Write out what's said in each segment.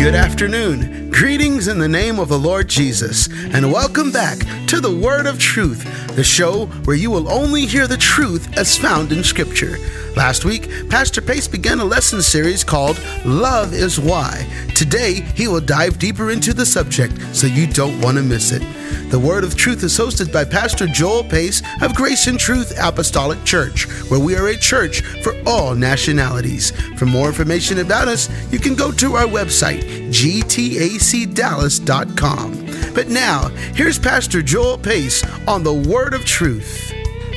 Good afternoon. Greetings in the name of the Lord Jesus, and welcome back to the Word of Truth, the show where you will only hear the truth as found in Scripture. Last week, Pastor Pace began a lesson series called Love is Why. Today, he will dive deeper into the subject so you don't want to miss it. The Word of Truth is hosted by Pastor Joel Pace of Grace and Truth Apostolic Church, where we are a church for all nationalities. For more information about us, you can go to our website, gtacdallas.com. But now, here's Pastor Joel Pace on the Word of Truth.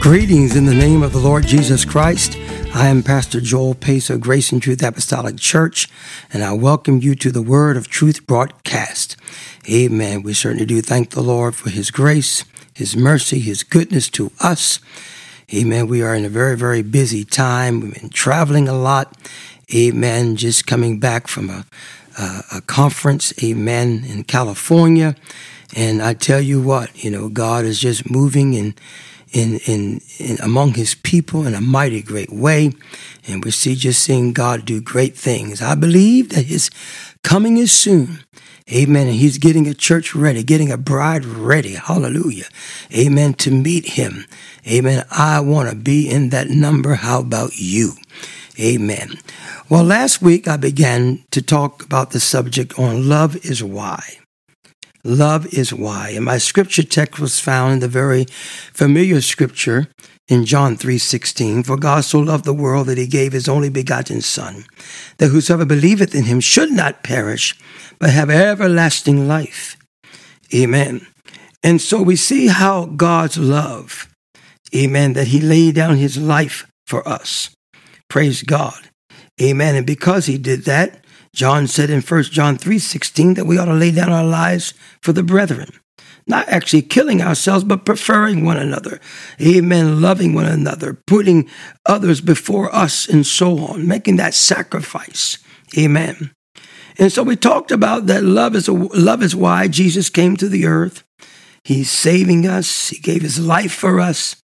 Greetings in the name of the Lord Jesus Christ. I am Pastor Joel Pace of Grace and Truth Apostolic Church, and I welcome you to the Word of Truth broadcast. Amen. We certainly do thank the Lord for His grace, His mercy, His goodness to us. Amen. We are in a very, very busy time. We've been traveling a lot. Amen. Just coming back from a, a, a conference. Amen. In California. And I tell you what, you know, God is just moving and in, in, in among his people in a mighty great way. And we see just seeing God do great things. I believe that his coming is soon. Amen. And he's getting a church ready, getting a bride ready. Hallelujah. Amen. To meet him. Amen. I want to be in that number. How about you? Amen. Well, last week I began to talk about the subject on love is why. Love is why. And my scripture text was found in the very familiar scripture in John 3:16, for God so loved the world that he gave his only begotten son, that whosoever believeth in him should not perish, but have everlasting life. Amen. And so we see how God's love, amen, that he laid down his life for us. Praise God. Amen. And because he did that, John said in 1 John 3:16 that we ought to lay down our lives for the brethren. Not actually killing ourselves, but preferring one another. Amen. Loving one another, putting others before us, and so on, making that sacrifice. Amen. And so we talked about that love is a, love is why Jesus came to the earth. He's saving us. He gave his life for us.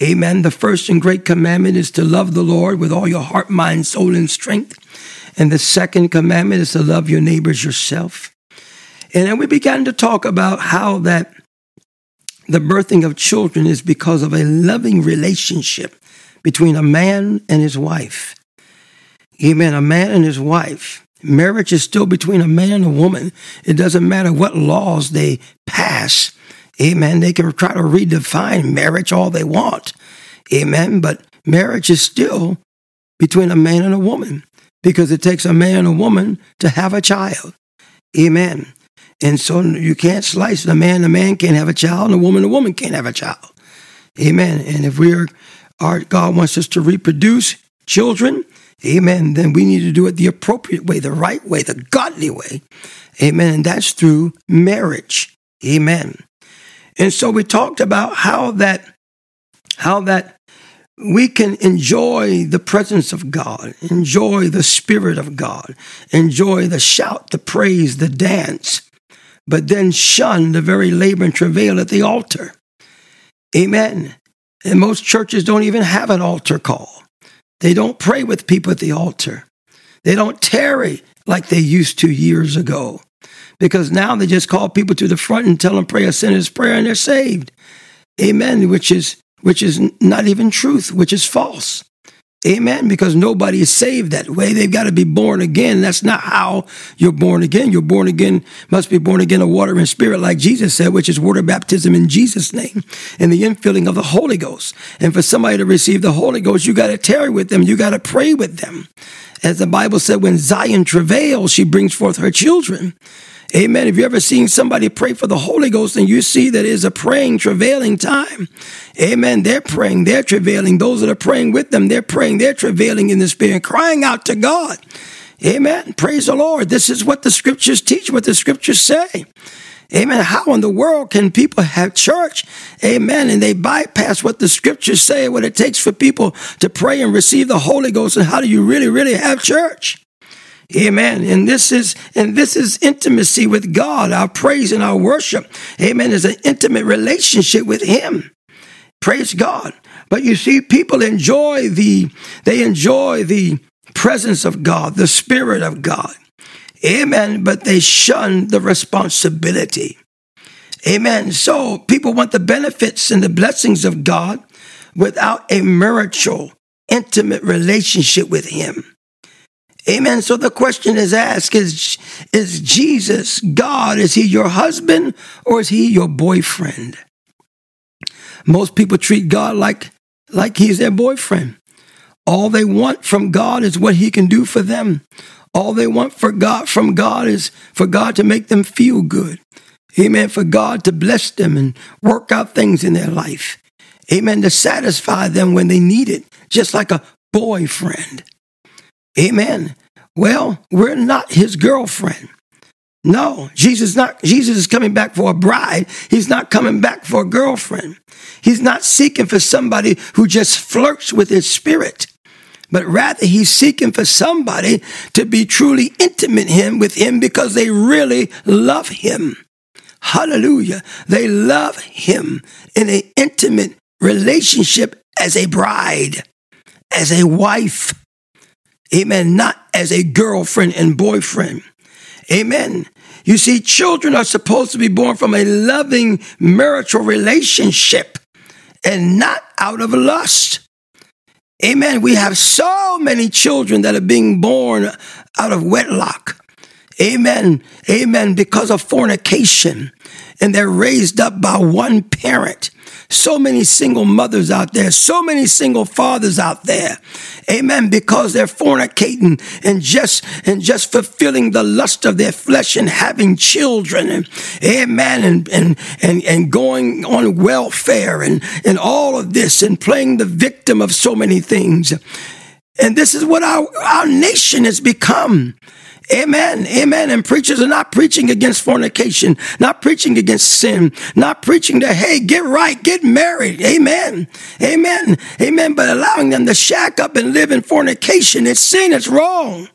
Amen. The first and great commandment is to love the Lord with all your heart, mind, soul, and strength. And the second commandment is to love your neighbors yourself. And then we began to talk about how that the birthing of children is because of a loving relationship between a man and his wife. Amen. A man and his wife. Marriage is still between a man and a woman. It doesn't matter what laws they pass. Amen. They can try to redefine marriage all they want. Amen. But marriage is still between a man and a woman because it takes a man and a woman to have a child. Amen. And so you can't slice the man, the man can't have a child, and the woman, the woman can't have a child. Amen. And if we're, our God wants us to reproduce children, amen, then we need to do it the appropriate way, the right way, the godly way. Amen. And that's through marriage. Amen. And so we talked about how that, how that we can enjoy the presence of God, enjoy the Spirit of God, enjoy the shout, the praise, the dance, but then shun the very labor and travail at the altar. Amen. And most churches don't even have an altar call. They don't pray with people at the altar. They don't tarry like they used to years ago because now they just call people to the front and tell them pray a sinner's prayer and they're saved. Amen. Which is which is not even truth, which is false. Amen. Because nobody is saved that way. They've got to be born again. That's not how you're born again. You're born again, must be born again of water and spirit, like Jesus said, which is water baptism in Jesus' name and the infilling of the Holy Ghost. And for somebody to receive the Holy Ghost, you got to tarry with them. You got to pray with them. As the Bible said, when Zion travails, she brings forth her children. Amen. Have you ever seen somebody pray for the Holy Ghost and you see that is a praying, travailing time? Amen. They're praying, they're travailing. Those that are praying with them, they're praying, they're travailing in the Spirit, crying out to God. Amen. Praise the Lord. This is what the scriptures teach, what the scriptures say. Amen. How in the world can people have church? Amen. And they bypass what the scriptures say, what it takes for people to pray and receive the Holy Ghost. And how do you really, really have church? Amen. And this is and this is intimacy with God. Our praise and our worship, amen, is an intimate relationship with Him. Praise God. But you see, people enjoy the they enjoy the presence of God, the Spirit of God. Amen. But they shun the responsibility. Amen. So people want the benefits and the blessings of God without a marital, intimate relationship with Him. Amen. So the question is asked is, is Jesus God? Is He your husband or is He your boyfriend? Most people treat God like, like He's their boyfriend. All they want from God is what He can do for them. All they want for God from God is for God to make them feel good. Amen. For God to bless them and work out things in their life. Amen. To satisfy them when they need it, just like a boyfriend. Amen. Well, we're not his girlfriend. No, Jesus not Jesus is coming back for a bride. He's not coming back for a girlfriend. He's not seeking for somebody who just flirts with his spirit but rather he's seeking for somebody to be truly intimate him with him because they really love him. Hallelujah. They love him in an intimate relationship as a bride, as a wife. Amen. Not as a girlfriend and boyfriend. Amen. You see, children are supposed to be born from a loving marital relationship and not out of lust. Amen. We have so many children that are being born out of wedlock. Amen. Amen. Because of fornication. And they're raised up by one parent. So many single mothers out there, so many single fathers out there. Amen. Because they're fornicating and just and just fulfilling the lust of their flesh and having children and amen and and and, and going on welfare and, and all of this and playing the victim of so many things. And this is what our, our nation has become. Amen. Amen. And preachers are not preaching against fornication, not preaching against sin, not preaching that, hey, get right, get married. Amen. Amen. Amen. But allowing them to shack up and live in fornication, it's sin, it's wrong.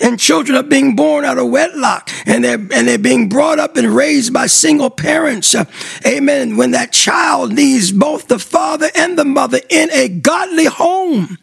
And children are being born out of wedlock and they're, and they're being brought up and raised by single parents. Amen. When that child needs both the father and the mother in a godly home.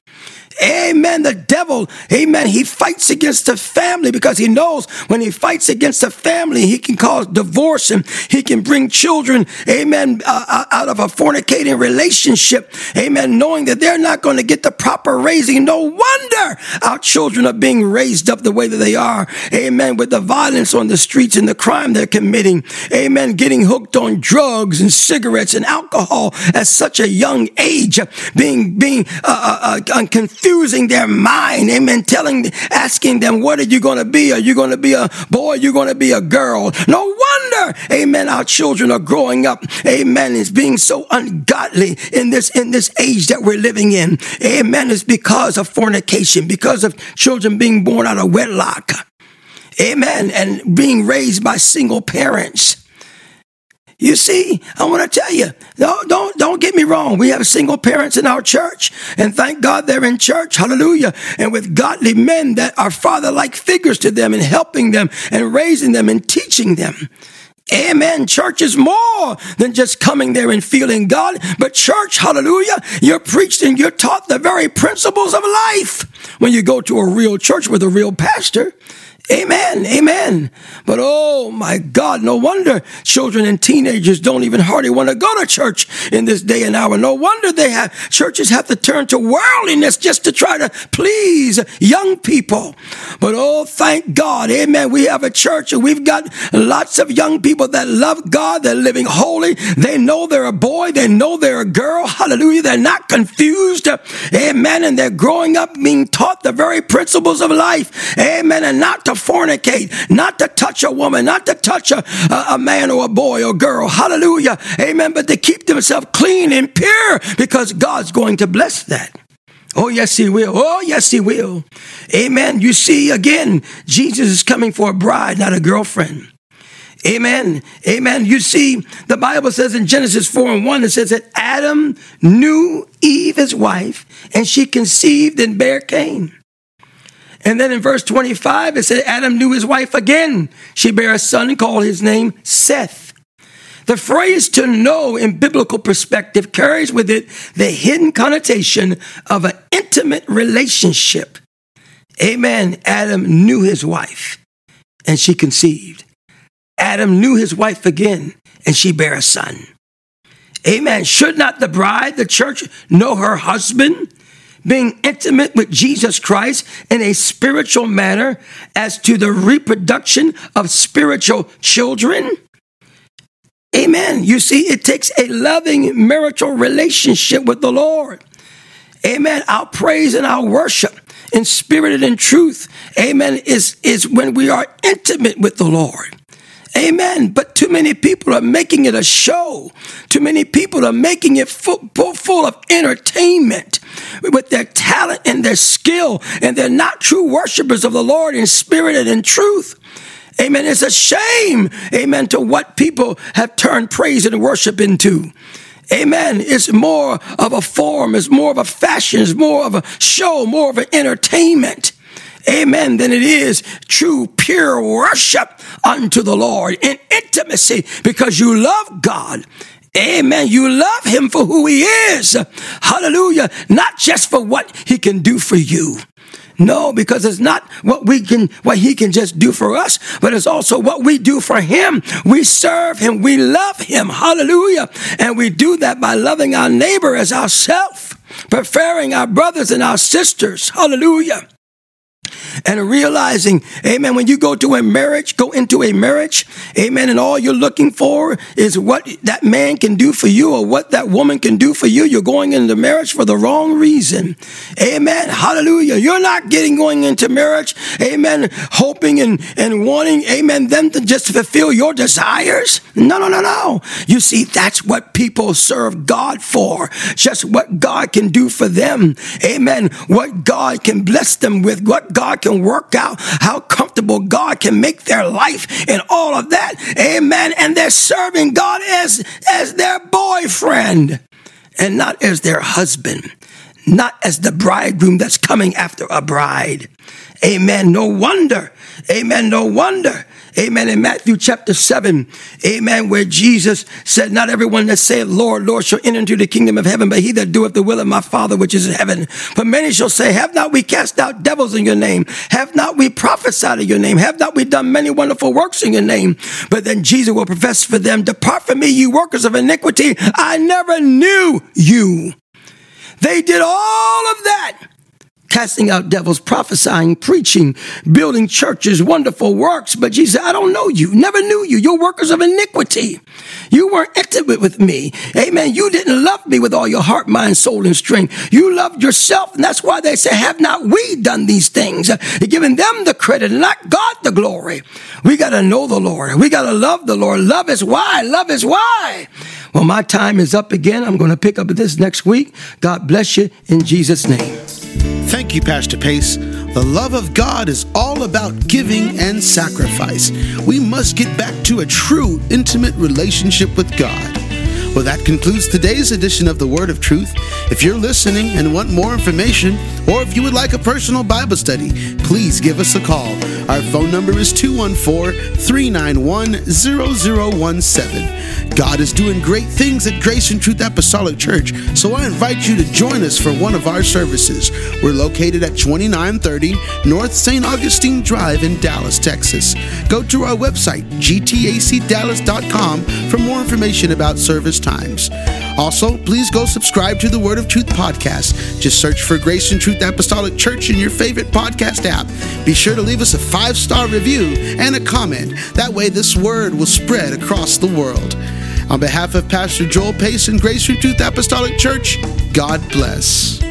Amen. The devil, amen, he fights against the family because he knows when he fights against the family, he can cause divorce and he can bring children, amen, uh, uh out of a fornicating relationship. Amen. Knowing that they're not going to get the proper raising. No wonder our children are being raised up the way that they are. Amen. With the violence on the streets and the crime they're committing. Amen. Getting hooked on drugs and cigarettes and alcohol at such a young age. Being, being, uh, uh, uh confused confusing their mind. Amen. Telling, asking them, what are you going to be? Are you going to be a boy? Are you going to be a girl? No wonder, amen, our children are growing up. Amen. Is being so ungodly in this, in this age that we're living in. Amen. It's because of fornication, because of children being born out of wedlock. Amen. And being raised by single parents. You see, I want to tell you, don't, don't, don't get me wrong. We have single parents in our church and thank God they're in church. Hallelujah. And with godly men that are father like figures to them and helping them and raising them and teaching them. Amen. Church is more than just coming there and feeling God, but church, hallelujah, you're preached and you're taught the very principles of life when you go to a real church with a real pastor. Amen. Amen. But oh my God, no wonder children and teenagers don't even hardly want to go to church in this day and hour. No wonder they have churches have to turn to worldliness just to try to please young people. But oh, thank God. Amen. We have a church and we've got lots of young people that love God. They're living holy. They know they're a boy. They know they're a girl. Hallelujah. They're not confused. Amen. And they're growing up being taught the very principles of life. Amen. And not to fornicate, not to touch a woman, not to touch a, a, man or a boy or girl. Hallelujah. Amen. But to keep themselves clean and pure because God's going to bless that. Oh, yes, he will. Oh, yes, he will. Amen. You see, again, Jesus is coming for a bride, not a girlfriend. Amen. Amen. You see, the Bible says in Genesis 4 and 1, it says that Adam knew Eve, his wife, and she conceived and bare Cain. And then in verse 25, it said Adam knew his wife again. She bare a son and called his name Seth. The phrase to know in biblical perspective carries with it the hidden connotation of an intimate relationship. Amen. Adam knew his wife. and she conceived. Adam knew his wife again, and she bare a son. Amen. Should not the bride, the church, know her husband? Being intimate with Jesus Christ in a spiritual manner as to the reproduction of spiritual children? Amen. You see, it takes a loving marital relationship with the Lord. Amen. Our praise and our worship in spirit and in truth, amen, is, is when we are intimate with the Lord. Amen. But too many people are making it a show. Too many people are making it full, full, of entertainment with their talent and their skill, and they're not true worshipers of the Lord in spirit and in truth. Amen. It's a shame, amen, to what people have turned praise and worship into. Amen. It's more of a form, it's more of a fashion, it's more of a show, more of an entertainment. Amen. Than it is true, pure worship unto the Lord in intimacy because you love God. Amen. You love him for who he is. Hallelujah. Not just for what he can do for you. No, because it's not what we can, what he can just do for us, but it's also what we do for him. We serve him. We love him. Hallelujah. And we do that by loving our neighbor as ourselves, preferring our brothers and our sisters. Hallelujah and realizing, amen, when you go to a marriage, go into a marriage, amen, and all you're looking for is what that man can do for you or what that woman can do for you. You're going into marriage for the wrong reason. Amen. Hallelujah. You're not getting going into marriage, amen, hoping and, and wanting, amen, them to just fulfill your desires. No, no, no, no. You see, that's what people serve God for. Just what God can do for them. Amen. What God can bless them with, what God can work out, how comfortable God can make their life and all of that. Amen. And they're serving God as, as their boyfriend and not as their husband, not as the bridegroom that's coming after a bride. Amen. No wonder. Amen. No wonder Amen. In Matthew chapter 7, amen, where Jesus said, Not everyone that saith, Lord, Lord, shall enter into the kingdom of heaven, but he that doeth the will of my Father which is in heaven. For many shall say, Have not we cast out devils in your name? Have not we prophesied in your name? Have not we done many wonderful works in your name? But then Jesus will profess for them, Depart from me, you workers of iniquity. I never knew you. They did all of that casting out devils, prophesying, preaching, building churches, wonderful works. But Jesus I don't know you, never knew you. You're workers of iniquity. You weren't intimate with me. Amen. You didn't love me with all your heart, mind, soul, and strength. You loved yourself. And that's why they say, have not we done these things? Giving them the credit not God the glory. We got to know the Lord. We got to love the Lord. Love is why. Love is why. Well, my time is up again. I'm going to pick up this next week. God bless you in Jesus' name. Thank you, Pastor Pace. The love of God is all about giving and sacrifice. We must get back to a true, intimate relationship with God. Well, that concludes today's edition of the Word of Truth. If you're listening and want more information, or if you would like a personal Bible study, please give us a call. Our phone number is 214 391 0017. God is doing great things at Grace and Truth Apostolic Church, so I invite you to join us for one of our services. We're located at 2930 North St. Augustine Drive in Dallas, Texas. Go to our website, gtacdallas.com, for more information about service times. Also, please go subscribe to the Word of Truth podcast. Just search for Grace and Truth Apostolic Church in your favorite podcast app. Be sure to leave us a five star review and a comment. That way, this word will spread across the world. On behalf of Pastor Joel Pace and Grace and Truth Apostolic Church, God bless.